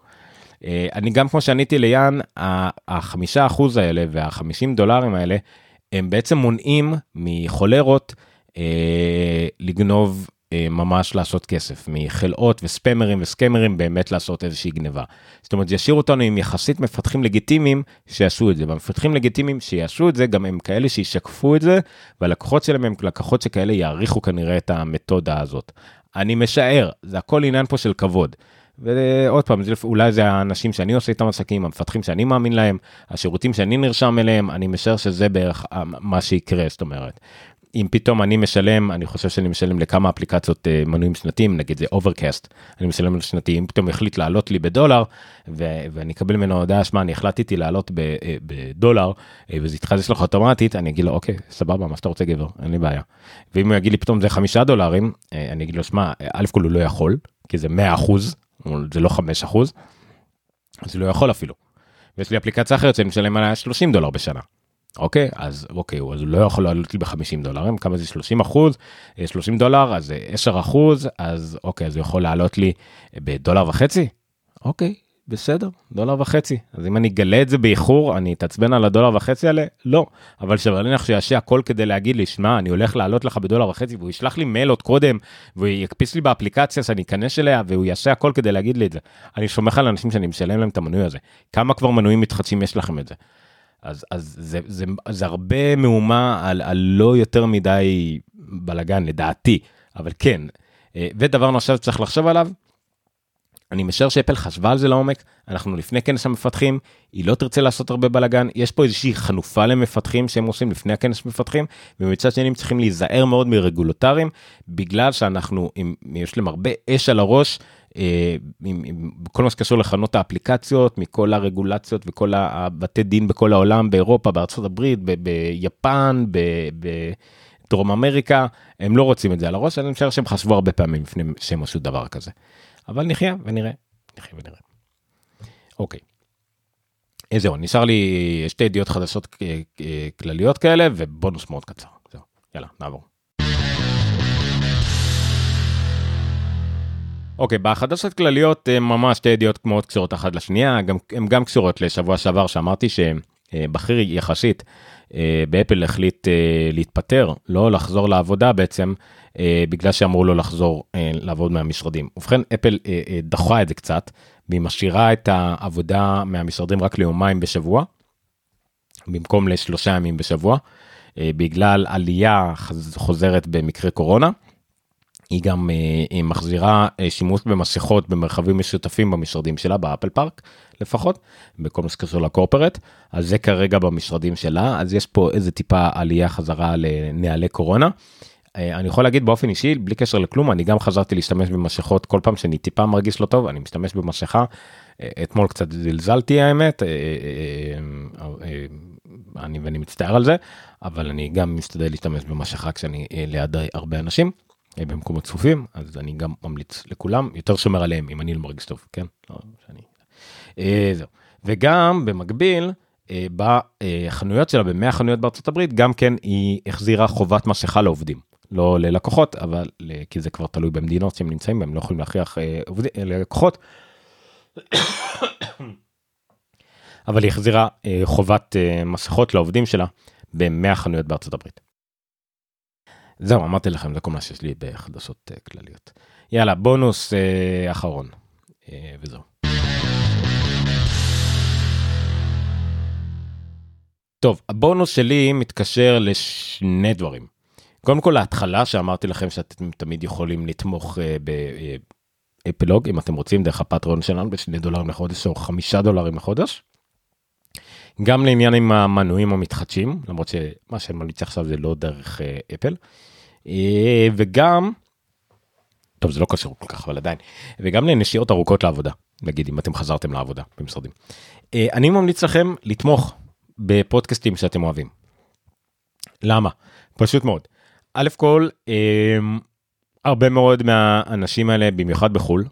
אני גם כמו שעניתי ליאן, החמישה אחוז האלה והחמישים דולרים האלה, הם בעצם מונעים מחולרות אה, לגנוב אה, ממש לעשות כסף, מחלאות וספמרים וסקמרים באמת לעשות איזושהי גניבה. זאת אומרת, זה ישאיר אותנו עם יחסית מפתחים לגיטימיים שיעשו את זה, והמפתחים לגיטימיים שיעשו את זה, גם הם כאלה שישקפו את זה, והלקוחות שלהם הם לקוחות שכאלה יעריכו כנראה את המתודה הזאת. אני משער, זה הכל עניין פה של כבוד. ועוד פעם, אולי זה האנשים שאני עושה איתם עסקים, המפתחים שאני מאמין להם, השירותים שאני נרשם אליהם, אני משער שזה בערך מה שיקרה, זאת אומרת. אם פתאום אני משלם, אני חושב שאני משלם לכמה אפליקציות אה, מנויים שנתיים, נגיד זה Overcast, אני משלם שנתי, אם פתאום יחליט לעלות לי בדולר, ו- ואני אקבל ממנו הודעה, שמע, אני החלטתי לעלות ב- אה, בדולר, אה, וזה יתחדש לך אוטומטית, אני אגיד לו, אוקיי, סבבה, מה שאתה רוצה גבר, אין לי בעיה. ואם הוא יגיד לי פתאום זה חמישה דולרים, אני אגיד לו, שמע, א' כל הוא לא יכול, כי זה 100 אחוז, זה לא 5 אחוז, אז הוא לא יכול אפילו. ויש לי אפליקציה אחרת שאני משלם עליה 30 דולר בשנה. אוקיי אז אוקיי הוא לא יכול לעלות לי ב-50 דולרים כמה זה? 30 אחוז? 30 דולר? אז 10 אחוז? אז אוקיי אז הוא יכול לעלות לי בדולר וחצי? אוקיי בסדר דולר וחצי. אז אם אני אגלה את זה באיחור אני אתעצבן על הדולר וחצי האלה? לא. אבל לך שיעשה הכל כדי להגיד לי שמע אני הולך לעלות לך בדולר וחצי והוא ישלח לי מייל עוד קודם והוא יקפיץ לי באפליקציה שאני אכנס אליה והוא יעשה הכל כדי להגיד לי את זה. אני סומך על אנשים שאני משלם להם את המנוי הזה. כמה כבר מנויים מתחדשים יש לכם את זה. אז, אז זה, זה, זה הרבה מהומה על, על לא יותר מדי בלאגן לדעתי, אבל כן. אה, ודבר נוסף שצריך לחשוב עליו, אני משער שאפל חשבה על זה לעומק, אנחנו לפני כנס המפתחים, היא לא תרצה לעשות הרבה בלאגן, יש פה איזושהי חנופה למפתחים שהם עושים לפני הכנס מפתחים, ומצד שני הם צריכים להיזהר מאוד מרגולטרים, בגלל שאנחנו, אם יש להם הרבה אש על הראש, עם, עם כל מה שקשור לחנות האפליקציות, מכל הרגולציות וכל הבתי דין בכל העולם, באירופה, בארצות הברית, ביפן, בדרום אמריקה, הם לא רוצים את זה על הראש, אני משער שהם חשבו הרבה פעמים לפני שהם עשו דבר כזה. אבל נחיה ונראה, נחיה ונראה. אוקיי. אה, זהו, נשאר לי שתי ידיעות חדשות אה, כלליות כאלה ובונוס מאוד קצר. זהו, יאללה, נעבור. אוקיי, בחדשות כלליות אה, ממש שתי ידיעות מאוד קשורות אחת לשנייה, גם, הן גם קשורות לשבוע שעבר שאמרתי שבכיר יחסית אה, באפל החליט אה, להתפטר, לא לחזור לעבודה בעצם, בגלל שאמרו לו לחזור לעבוד מהמשרדים. ובכן, אפל דחה את זה קצת, והיא משאירה את העבודה מהמשרדים רק ליומיים בשבוע, במקום לשלושה ימים בשבוע, בגלל עלייה חוזרת במקרה קורונה. היא גם uh, מחזירה uh, שימוש במסכות במרחבים משותפים במשרדים שלה באפל פארק לפחות בכל מה שקשור לקורפרט אז זה כרגע במשרדים שלה אז יש פה איזה טיפה עלייה חזרה לנהלי קורונה. אני יכול להגיד באופן אישי בלי קשר לכלום אני גם חזרתי להשתמש במסכות כל פעם שאני טיפה מרגיש לא טוב אני משתמש במסכה אתמול קצת זלזלתי האמת אני ואני מצטער על זה אבל אני גם משתדל להשתמש במסכה כשאני ליד הרבה אנשים. אה, במקומות צפופים אז אני גם ממליץ לכולם יותר שומר עליהם אם אני לא מרגיש טוב כן לא, שאני... אה, זהו. וגם במקביל אה, בחנויות שלה במאה חנויות בארצות הברית גם כן היא החזירה חובת מסכה לעובדים לא ללקוחות אבל כי זה כבר תלוי במדינות שהם נמצאים בהם לא יכולים להכריח עובדים ללקוחות. אבל היא החזירה חובת מסכות לעובדים שלה במאה חנויות בארצות הברית. זהו אמרתי לכם זה כל מה שיש לי בחדשות uh, כלליות. יאללה בונוס uh, אחרון uh, וזהו. טוב הבונוס שלי מתקשר לשני דברים. קודם כל ההתחלה שאמרתי לכם שאתם תמיד יכולים לתמוך uh, באפלוג אם אתם רוצים דרך הפטריון שלנו בשני דולרים לחודש או חמישה דולרים לחודש. גם לעניין עם המנויים המתחדשים למרות שמה שאני ממליץ עכשיו זה לא דרך אפל. אה, וגם, טוב זה לא קשור כל כך אבל עדיין, וגם לנשיאות ארוכות לעבודה, נגיד אם אתם חזרתם לעבודה במשרדים. אה, אני ממליץ לכם לתמוך בפודקאסטים שאתם אוהבים. למה? פשוט מאוד. א' כל, אה, הרבה מאוד מהאנשים האלה, במיוחד בחו"ל,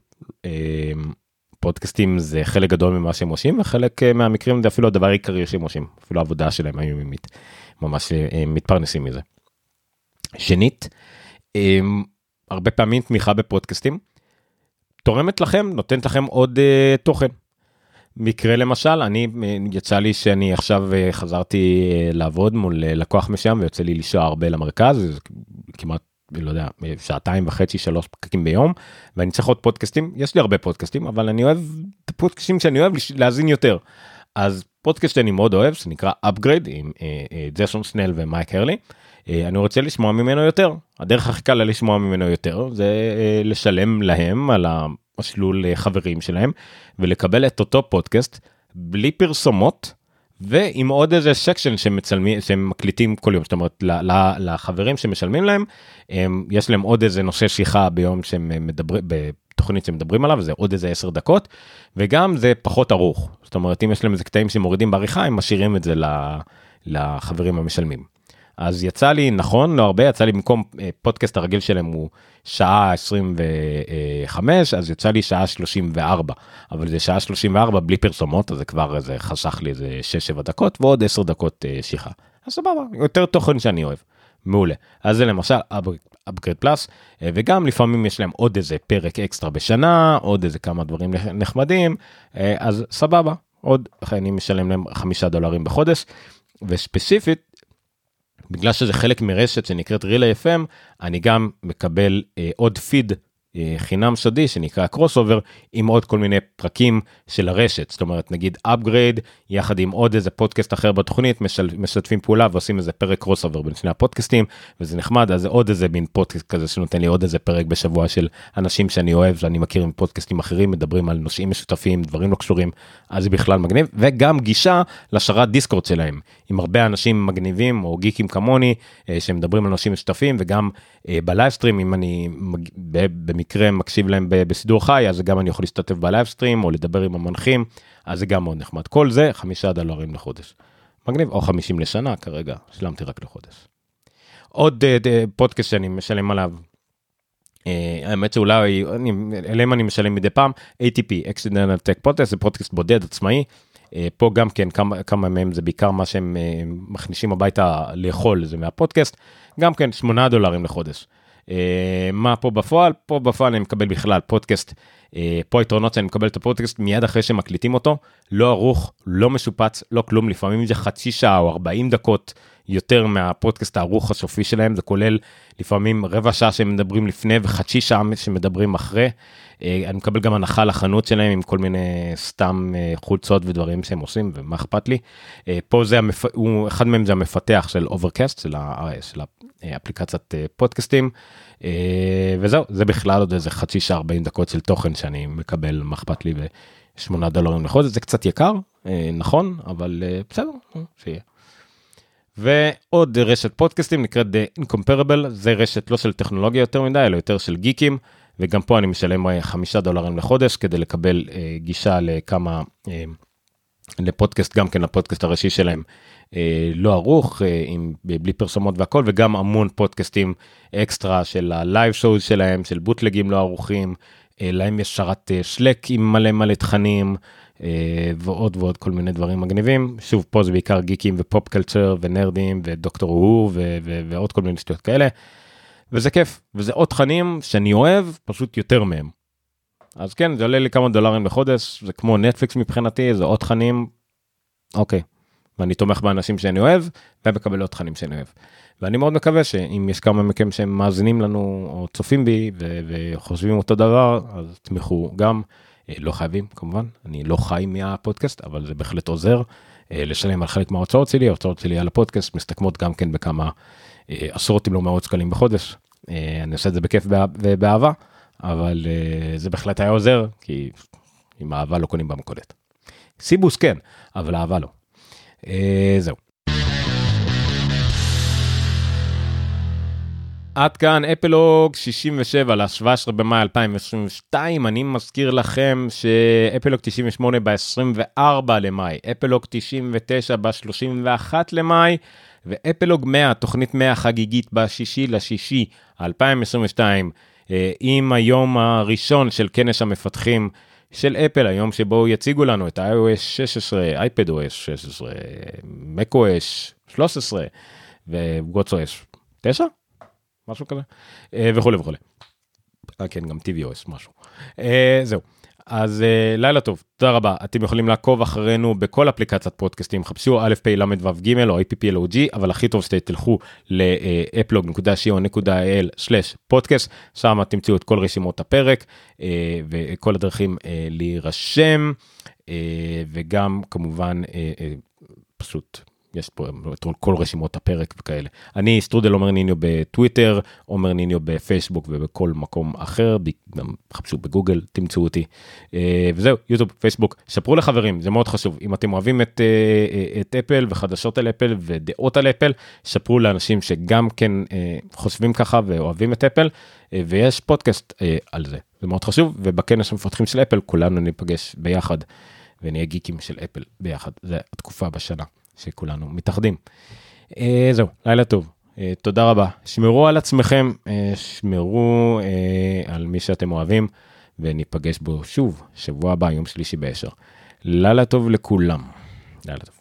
פודקאסטים זה חלק גדול ממה שהם עושים וחלק מהמקרים זה אפילו הדבר העיקרי שהם עושים אפילו העבודה שלהם היומיומית ממש מתפרנסים מזה. שנית, אמ, הרבה פעמים תמיכה בפודקאסטים תורמת לכם, נותנת לכם עוד uh, תוכן. מקרה למשל, אני, יצא לי שאני עכשיו אה, חזרתי אה, לעבוד מול אה, לקוח מסוים ויוצא לי לנסוע הרבה למרכז, כמעט, לא יודע, שעתיים וחצי, שלוש פקקים ביום, ואני צריך עוד פודקאסטים, יש לי הרבה פודקאסטים, אבל אני אוהב את הפודקאסטים שאני אוהב להאזין יותר. אז פודקאסט שאני מאוד אוהב, שנקרא upgrade עם ג'סון סנל ומייק הרלי. אני רוצה לשמוע ממנו יותר. הדרך הכי קלה לשמוע ממנו יותר זה לשלם להם על מסלול אה, חברים שלהם ולקבל את אותו פודקאסט בלי פרסומות ועם עוד איזה section שמצלמים שהם מקליטים כל יום. זאת אומרת לחברים שמשלמים להם הם, יש להם עוד איזה נושא שיחה ביום שהם מדברים בתוכנית שמדברים עליו זה עוד איזה 10 דקות וגם זה פחות ארוך זאת אומרת אם יש להם איזה קטעים שמורידים בעריכה הם משאירים את זה לחברים המשלמים. אז יצא לי נכון לא הרבה יצא לי במקום אה, פודקאסט הרגיל שלהם הוא שעה 25 אז יצא לי שעה 34 אבל זה שעה 34 בלי פרסומות אז זה כבר איזה חסך לי איזה 6-7 דקות ועוד 10 דקות אה, שיחה. אז סבבה יותר תוכן שאני אוהב. מעולה אז זה למשל upgrade plus אה, וגם לפעמים יש להם עוד איזה פרק אקסטרה בשנה עוד איזה כמה דברים נחמדים אז סבבה עוד אני משלם להם חמישה דולרים בחודש וספציפית בגלל שזה חלק מרשת שנקראת Relay FM, אני גם מקבל אה, עוד פיד חינם סודי שנקרא Crossover עם עוד כל מיני פרקים של הרשת. זאת אומרת נגיד Upgrade יחד עם עוד איזה פודקאסט אחר בתוכנית משל, משתפים פעולה ועושים איזה פרק crossover בין שני הפודקאסטים וזה נחמד. אז זה עוד איזה מין פודקאסט כזה שנותן לי עוד איזה פרק בשבוע של אנשים שאני אוהב שאני מכיר עם פודקאסטים אחרים מדברים על נושאים משותפים דברים לא קשורים אז זה בכלל מגניב. וגם גישה לשרת Discord שלהם. עם הרבה אנשים מגניבים או גיקים כמוני אה, שמדברים על נושאים משותפים וגם אם אני במקרה מקשיב להם בשידור חי אז גם אני יכול להשתתף ב livestream או לדבר עם המנחים אז זה גם מאוד נחמד כל זה חמישה דולרים לחודש. מגניב או 50 לשנה כרגע שלמתי רק לחודש. עוד אה, פודקאסט שאני משלם עליו. אה, האמת שאולי אני, אליהם אני משלם מדי פעם ATP Accidental Tech Podcast זה פודקאסט בודד עצמאי. Uh, פה גם כן כמה, כמה מהם זה בעיקר מה שהם uh, מכניסים הביתה לאכול זה מהפודקאסט גם כן 8 דולרים לחודש. אה, מה פה בפועל? פה בפועל אני מקבל בכלל פודקאסט, אה, פה היתרונות שאני מקבל את הפודקאסט מיד אחרי שמקליטים אותו, לא ערוך, לא משופץ, לא כלום, לפעמים זה חצי שעה או 40 דקות יותר מהפודקאסט הערוך הסופי שלהם, זה כולל לפעמים רבע שעה שהם מדברים לפני וחצי שעה שמדברים אחרי. אה, אני מקבל גם הנחה לחנות שלהם עם כל מיני סתם חולצות ודברים שהם עושים ומה אכפת לי. פה זה המפ... הוא, אחד מהם זה המפתח של Overcast של, ה... של אפליקציית פודקאסטים וזהו זה בכלל עוד איזה חצי שעה 40 דקות של תוכן שאני מקבל מה אכפת לי ו-8 דולרים לחודש זה קצת יקר נכון אבל בסדר שיהיה. ועוד רשת פודקאסטים נקראת The Incomparable. זה רשת לא של טכנולוגיה יותר מדי אלא יותר של גיקים וגם פה אני משלם 5 דולרים לחודש כדי לקבל גישה לכמה לפודקאסט גם כן הפודקאסט הראשי שלהם אה, לא ערוך אה, עם בלי פרסומות והכל וגם המון פודקאסטים אקסטרה של ה live show שלהם של בוטלגים לא ערוכים אה, להם יש שרת ש Slack עם מלא מלא תכנים ועוד ועוד כל מיני דברים מגניבים שוב פה זה בעיקר גיקים ופופ קלצ'ר ונרדים ודוקטור הוא ועוד כל מיני שטויות כאלה. וזה כיף וזה עוד תכנים שאני אוהב פשוט יותר מהם. אז כן זה עולה לי כמה דולרים בחודש זה כמו נטפליקס מבחינתי זה עוד תכנים. אוקיי ואני תומך באנשים שאני אוהב ומקבל עוד תכנים שאני אוהב. ואני מאוד מקווה שאם יש כמה מכם שהם מאזינים לנו או צופים בי וחושבים אותו דבר אז תמכו גם אה, לא חייבים כמובן אני לא חי מהפודקאסט אבל זה בהחלט עוזר אה, לשלם על חלק מההוצאות שלי ההוצאות שלי על הפודקאסט מסתכמות גם כן בכמה אה, עשרות אם לא מאות שקלים בחודש אני עושה את זה בכיף ובאהבה אבל זה בהחלט היה עוזר כי עם אהבה לא קונים במכולת. סיבוס כן אבל אהבה לא. אה, זהו. עד כאן אפלוג 67 ל-17 במאי 2022 אני מזכיר לכם שאפלוג 98 ב-24 למאי אפלוג 99 ב-31 למאי ואפלוג 100 תוכנית 100 חגיגית בשישי לשישי 2022 אה, עם היום הראשון של כנס המפתחים של אפל היום שבו יציגו לנו את iOS 16, אייפד OS 16, macOS 13 ו-WatchOS 9? משהו כזה וכולי וכולי. אה, כן גם tvOS משהו. אה, זהו. אז uh, לילה טוב, תודה רבה. אתם יכולים לעקוב אחרינו בכל אפליקציית פודקאסטים, חפשו א' פ' ל' ו' ג' או APPLOG, אבל הכי טוב שתלכו ל-applog.co.il/פודקאסט, שם תמצאו את כל רשימות הפרק uh, וכל הדרכים uh, להירשם, uh, וגם כמובן uh, uh, פשוט יש פה את כל רשימות הפרק וכאלה. אני סטרודל עומר ניניו בטוויטר, עומר ניניו בפייסבוק ובכל מקום אחר, גם חפשו בגוגל, תמצאו אותי. אה, וזהו, יוטיוב, פייסבוק, שפרו לחברים, זה מאוד חשוב. אם אתם אוהבים את, אה, אה, את אפל וחדשות על אפל ודעות על אפל, שפרו לאנשים שגם כן חושבים ככה ואוהבים את אפל, ויש פודקאסט על זה, זה מאוד חשוב, ובכנס המפתחים של אפל כולנו ניפגש ביחד. ונהיה גיקים של אפל ביחד, זה התקופה בשנה. שכולנו מתאחדים. אה, זהו, לילה טוב. אה, תודה רבה. שמרו על עצמכם, אה, שמרו על מי שאתם אוהבים, וניפגש בו שוב, שבוע הבא, יום שלישי בעשר. לילה טוב לכולם. לילה טוב.